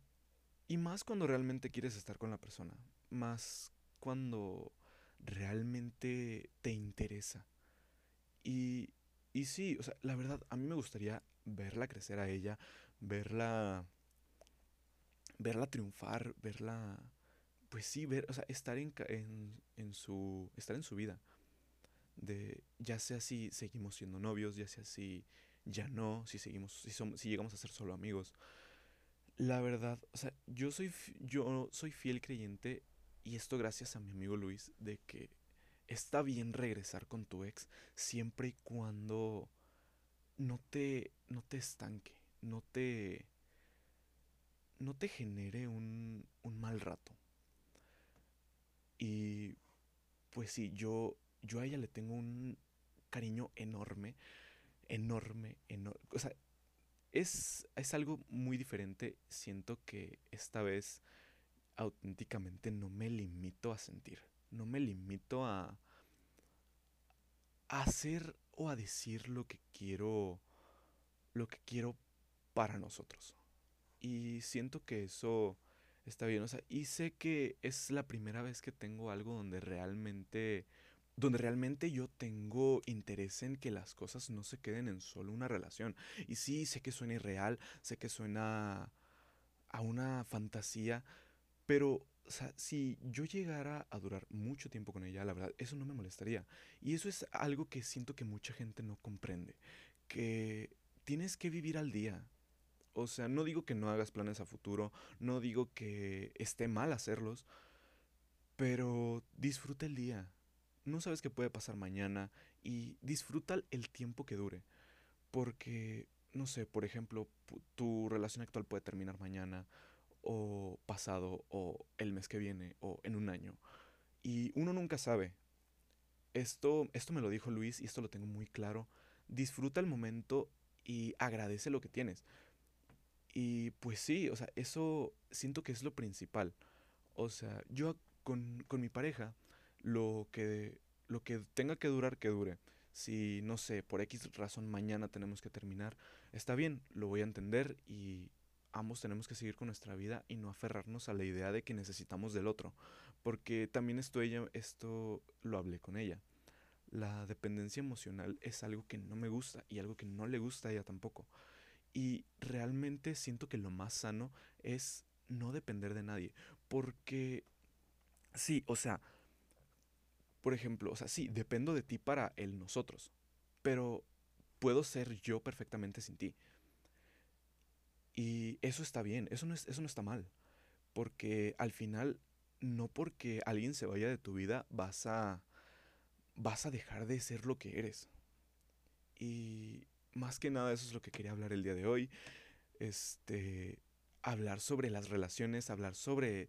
y más cuando realmente quieres estar con la persona, más cuando realmente te interesa. Y y sí, o sea, la verdad, a mí me gustaría verla crecer a ella, verla. Verla triunfar, verla. Pues sí, ver, o sea, estar en, en, su. estar en su vida. De. ya sea si seguimos siendo novios, ya sea si ya no, si seguimos, si, somos, si llegamos a ser solo amigos. La verdad, o sea, yo soy, yo soy fiel creyente y esto gracias a mi amigo Luis, de que está bien regresar con tu ex siempre y cuando no te, no te estanque, no te, no te genere un, un mal rato. Y pues sí, yo, yo a ella le tengo un cariño enorme, enorme, enorme. O sea, es, es algo muy diferente. Siento que esta vez auténticamente no me limito a sentir. No me limito a, a hacer o a decir lo que quiero. Lo que quiero para nosotros. Y siento que eso está bien. O sea, y sé que es la primera vez que tengo algo donde realmente donde realmente yo tengo interés en que las cosas no se queden en solo una relación. Y sí, sé que suena irreal, sé que suena a una fantasía, pero si yo llegara a durar mucho tiempo con ella, la verdad, eso no me molestaría. Y eso es algo que siento que mucha gente no comprende, que tienes que vivir al día. O sea, no digo que no hagas planes a futuro, no digo que esté mal hacerlos, pero disfruta el día no sabes qué puede pasar mañana y disfruta el tiempo que dure. Porque, no sé, por ejemplo, tu relación actual puede terminar mañana o pasado o el mes que viene o en un año. Y uno nunca sabe. Esto, esto me lo dijo Luis y esto lo tengo muy claro. Disfruta el momento y agradece lo que tienes. Y pues sí, o sea, eso siento que es lo principal. O sea, yo con, con mi pareja lo que, lo que tenga que durar, que dure. Si, no sé, por X razón mañana tenemos que terminar, está bien, lo voy a entender y ambos tenemos que seguir con nuestra vida y no aferrarnos a la idea de que necesitamos del otro. Porque también esto, ella, esto lo hablé con ella. La dependencia emocional es algo que no me gusta y algo que no le gusta a ella tampoco. Y realmente siento que lo más sano es no depender de nadie. Porque, sí, o sea, por ejemplo, o sea, sí, dependo de ti para el nosotros, pero puedo ser yo perfectamente sin ti. Y eso está bien, eso no, es, eso no está mal, porque al final, no porque alguien se vaya de tu vida, vas a, vas a dejar de ser lo que eres. Y más que nada eso es lo que quería hablar el día de hoy. Este, hablar sobre las relaciones, hablar sobre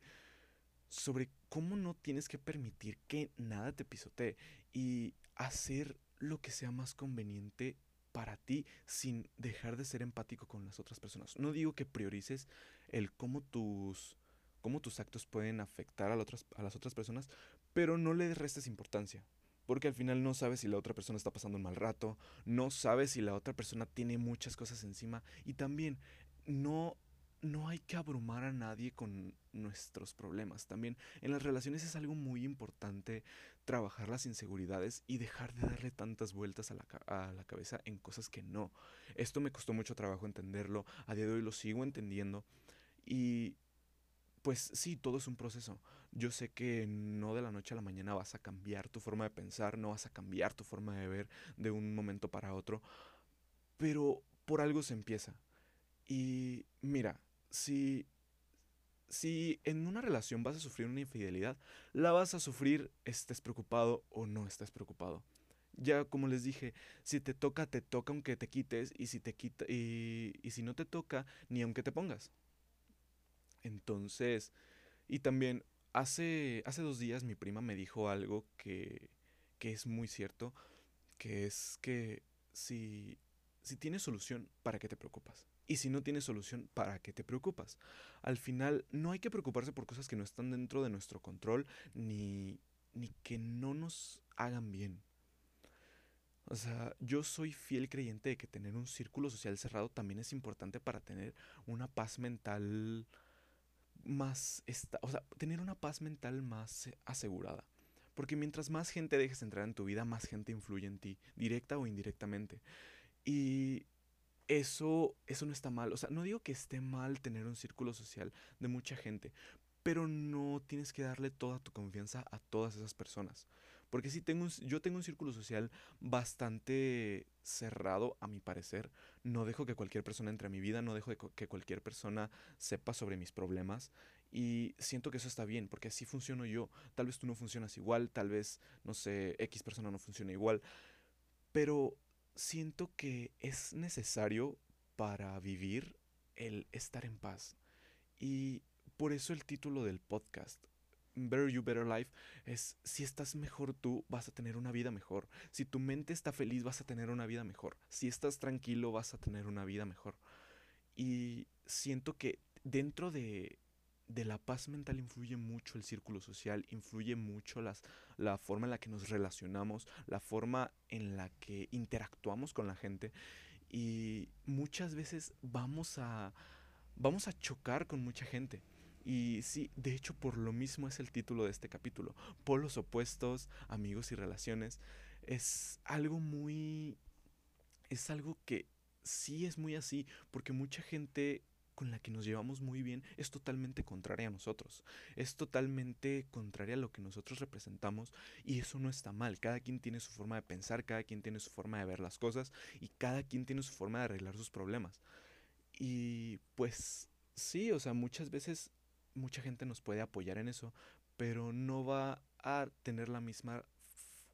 sobre cómo no tienes que permitir que nada te pisotee y hacer lo que sea más conveniente para ti sin dejar de ser empático con las otras personas. No digo que priorices el cómo tus, cómo tus actos pueden afectar a, a las otras personas, pero no le restes importancia. Porque al final no sabes si la otra persona está pasando un mal rato, no sabes si la otra persona tiene muchas cosas encima y también no no hay que abrumar a nadie con nuestros problemas. También en las relaciones es algo muy importante trabajar las inseguridades y dejar de darle tantas vueltas a la, cabeza en cosas que no. Esto me costó mucho trabajo entenderlo, a día de hoy lo sigo entendiendo y pues sí, todo es un proceso. Yo sé que no de la noche a la mañana vas a cambiar tu forma de pensar, no vas a cambiar tu forma de ver de un momento para otro, pero por algo se empieza. Y mira, si, si en una relación vas a sufrir una infidelidad, la vas a sufrir estés preocupado o no estés preocupado. Ya como les dije, si te toca, te toca aunque te quites y si te quita y, y si no te toca, ni aunque te pongas. Entonces, y también hace, hace dos días mi prima me dijo algo que, que es muy cierto, que es que si, si tienes solución, ¿para qué te preocupas? Y si no tienes solución, ¿para qué te preocupas? Al final, no hay que preocuparse por cosas que no están dentro de nuestro control ni, ni que no nos hagan bien. O sea, yo soy fiel creyente de que tener un círculo social cerrado también es importante para tener una paz mental más... Esta, o sea, tener una paz mental más asegurada. Porque mientras más gente dejes entrar en tu vida, más gente influye en ti, directa o indirectamente. Y eso, eso no está mal. O sea, no digo que esté mal tener un círculo social de mucha gente, pero no tienes que darle toda tu confianza a todas esas personas. Porque sí, tengo yo tengo un círculo social bastante cerrado, a mi parecer. No dejo que cualquier persona entre a mi vida, no dejo que cualquier persona sepa sobre mis problemas. Y siento que eso está bien, porque así funciono yo. Tal vez tú no funcionas igual, tal vez, no sé, X persona no funciona igual. Pero siento que es necesario para vivir el estar en paz. Y por eso el título del podcast, Better You, Better Life, es si estás mejor tú, vas a tener una vida mejor. Si tu mente está feliz, vas a tener una vida mejor. Si estás tranquilo, vas a tener una vida mejor. Y siento que dentro de, de la paz mental influye mucho el círculo social, influye mucho las, la forma en la que nos relacionamos, la forma en la que interactuamos con la gente. Y muchas veces vamos a, vamos a chocar con mucha gente. Y sí, de hecho por lo mismo es el título de este capítulo. Polos opuestos, amigos y relaciones. Es algo muy... Es algo que sí es muy así, porque mucha gente con la que nos llevamos muy bien es totalmente contraria a nosotros. Es totalmente contraria a lo que nosotros representamos y eso no está mal. Cada quien tiene su forma de pensar, cada quien tiene su forma de ver las cosas y cada quien tiene su forma de arreglar sus problemas. Y pues sí, o sea, muchas veces mucha gente nos puede apoyar en eso, pero no va a tener la misma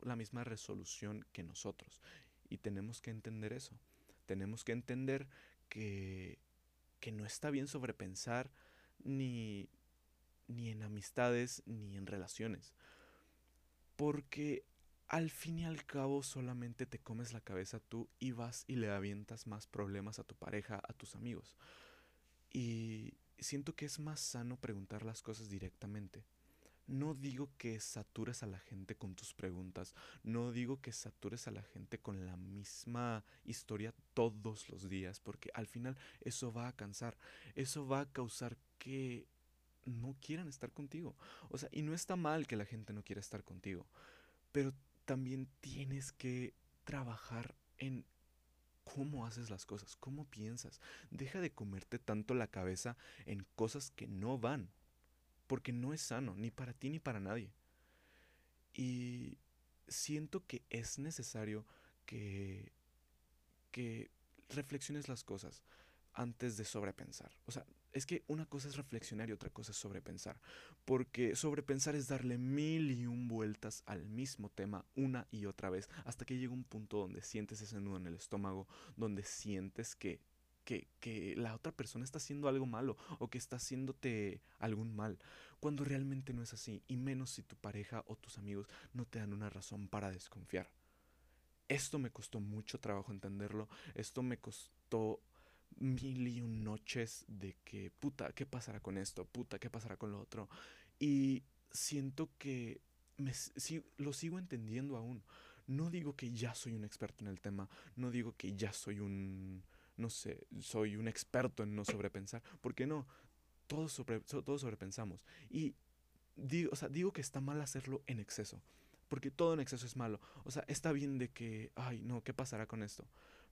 la misma resolución que nosotros. Y tenemos que entender eso. Tenemos que entender que que no está bien sobrepensar ni, ni en amistades ni en relaciones. Porque al fin y al cabo solamente te comes la cabeza tú y vas y le avientas más problemas a tu pareja, a tus amigos. Y siento que es más sano preguntar las cosas directamente. No digo que satures a la gente con tus preguntas, no digo que satures a la gente con la misma historia todos los días, porque al final eso va a cansar, eso va a causar que no quieran estar contigo. O sea, y no está mal que la gente no quiera estar contigo, pero también tienes que trabajar en cómo haces las cosas, cómo piensas. Deja de comerte tanto la cabeza en cosas que no van porque no es sano, ni para ti ni para nadie. Y siento que es necesario que, que reflexiones las cosas antes de sobrepensar. O sea, es que una cosa es reflexionar y otra cosa es sobrepensar. Porque sobrepensar es darle mil y un vueltas al mismo tema una y otra vez hasta que llega un punto donde sientes ese nudo en el estómago, donde sientes que que, la otra persona está haciendo algo malo o que está haciéndote algún mal, cuando realmente no es así, y menos si tu pareja o tus amigos no te dan una razón para desconfiar. Esto me costó mucho trabajo entenderlo, esto me costó mil y un noches de que, puta, ¿qué pasará con esto? Puta, ¿qué pasará con lo otro? Y siento que me, lo sigo entendiendo aún. No digo que ya soy un experto en el tema, no digo que ya soy un no sé, soy un experto en no sobrepensar. ¿Por qué no? Todos, sobre, todos sobrepensamos. Y digo, o sea, digo que está mal hacerlo en exceso. Porque todo en exceso es malo. O sea, está bien de que, ay, no, ¿qué pasará con esto?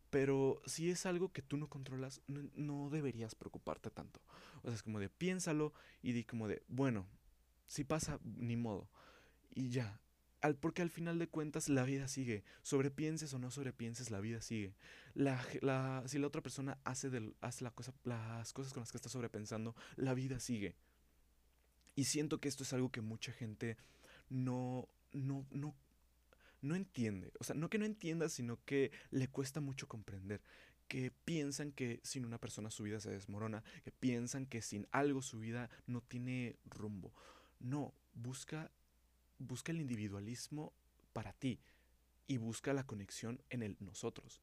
Pero si es algo que tú no controlas, no, deberías preocuparte tanto. O sea, es como de piénsalo y di como de, bueno, si pasa, ni modo. Y ya, al, porque al final de cuentas la vida sigue. Sobrepienses o no sobrepienses, la vida sigue. La, la, si la otra persona hace, del, hace la cosa, las cosas con las que está sobrepensando, la vida sigue. Y siento que esto es algo que mucha gente no, no, no, no entiende. O sea, no que no entienda, sino que le cuesta mucho comprender. Que piensan que sin una persona su vida se desmorona. Que piensan que sin algo su vida no tiene rumbo. No, busca busca el individualismo para ti y busca la conexión en el nosotros.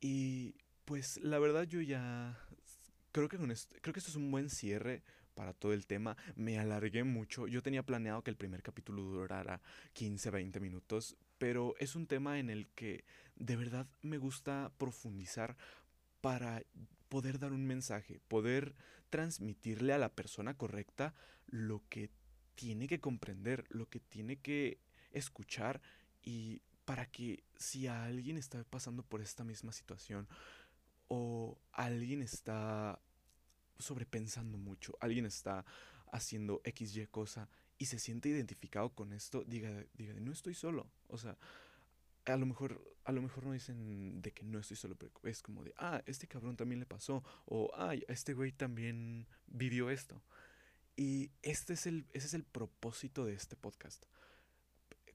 Y pues la verdad yo ya creo que esto, creo que esto es un buen cierre para todo el tema. Me alargué mucho. Yo tenía planeado que el primer capítulo durara 15, 20 minutos, pero es un tema en el que de verdad me gusta profundizar para poder dar un mensaje, poder transmitirle a la persona correcta lo que tiene que comprender, lo que tiene que escuchar y para que si alguien está pasando por esta misma situación o alguien está sobrepensando mucho, alguien está haciendo XY cosa y se siente identificado con esto, diga, diga, no estoy solo. O sea, a lo mejor, a lo mejor no dicen de que no estoy solo, pero es como de, ah, este cabrón también le pasó, o ay, este güey también vivió esto. Y este es el, ese es el propósito de este podcast.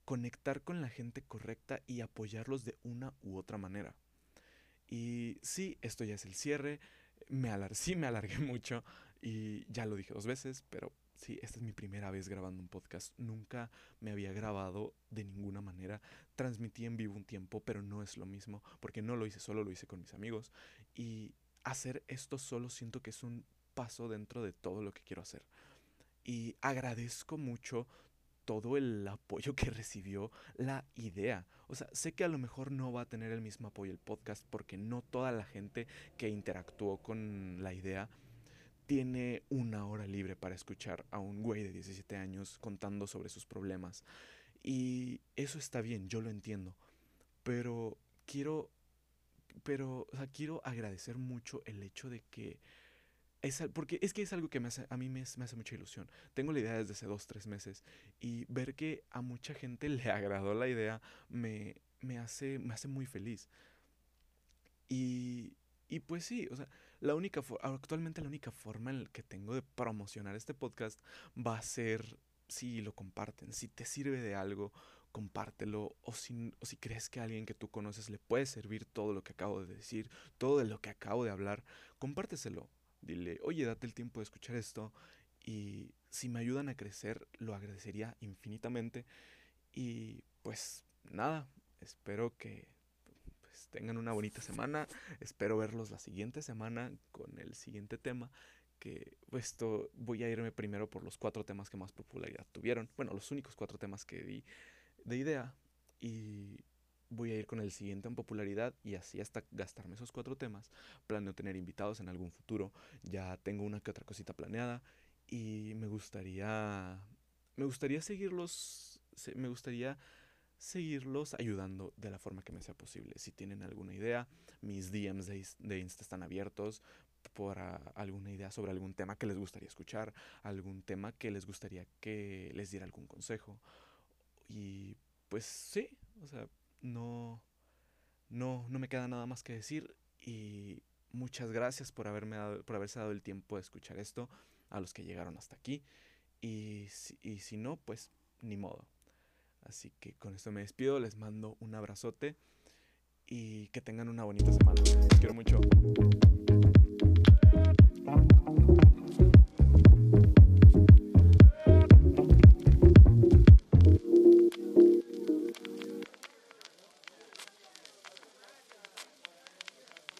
Conectar con la gente correcta y apoyarlos de una u otra manera. Y sí, esto ya es el cierre. Me alar sí me alargué [LAUGHS] mucho y ya lo dije dos veces, pero Sí, esta es mi primera vez grabando un podcast. Nunca me había grabado de ninguna manera. Transmití en vivo un tiempo, pero no es lo mismo, porque no lo hice solo, lo hice con mis amigos. Y hacer esto solo siento que es un paso dentro de todo lo que quiero hacer. Y agradezco mucho todo el apoyo que recibió la idea. O sea, sé que a lo mejor no va a tener el mismo apoyo el podcast porque no toda la gente que interactuó con la idea tiene una hora libre para escuchar a un güey de 17 años contando sobre sus problemas. Y eso está bien, yo lo entiendo. Pero quiero, pero, o sea, quiero agradecer mucho el hecho de que es, porque es que es algo que me hace, a mí me, me, hace mucha ilusión. Tengo la idea desde hace dos, tres meses y ver que a mucha gente [LAUGHS] le agradó la idea me, me, hace, me hace muy feliz. Y, y pues sí, o sea, la única actualmente la única forma en que tengo de promocionar este podcast va a ser si lo comparten, si te sirve de algo, compártelo o si, o si crees que a alguien que tú conoces le puede servir todo lo que acabo de decir, todo de lo que acabo de hablar, compárteselo. Dile, oye, date el tiempo de escuchar esto y si me ayudan a crecer, lo agradecería infinitamente. Y pues nada, espero que pues, tengan una bonita semana. Espero verlos la siguiente semana con el siguiente tema. Que esto voy a irme primero por los cuatro temas que más popularidad tuvieron. Bueno, los únicos cuatro temas que di de idea. Y voy a ir con el siguiente en popularidad y así hasta gastarme esos cuatro temas. Planeo tener invitados en algún futuro. Ya tengo una que otra cosita planeada. Y me gustaría. Me gustaría seguirlos. Me gustaría seguirlos ayudando de la forma que me sea posible. Si tienen alguna idea, mis DMs de, Insta están abiertos por alguna idea sobre algún tema que les gustaría escuchar, algún tema que les gustaría que les diera algún consejo. Y pues sí, o sea, no, no, no me queda nada más que decir y muchas gracias por, haberme por haberse dado el tiempo de escuchar esto a los que llegaron hasta aquí. Y y si no, pues ni modo. Así que con esto me despido, les mando un abrazote y que tengan una bonita semana. Los quiero mucho.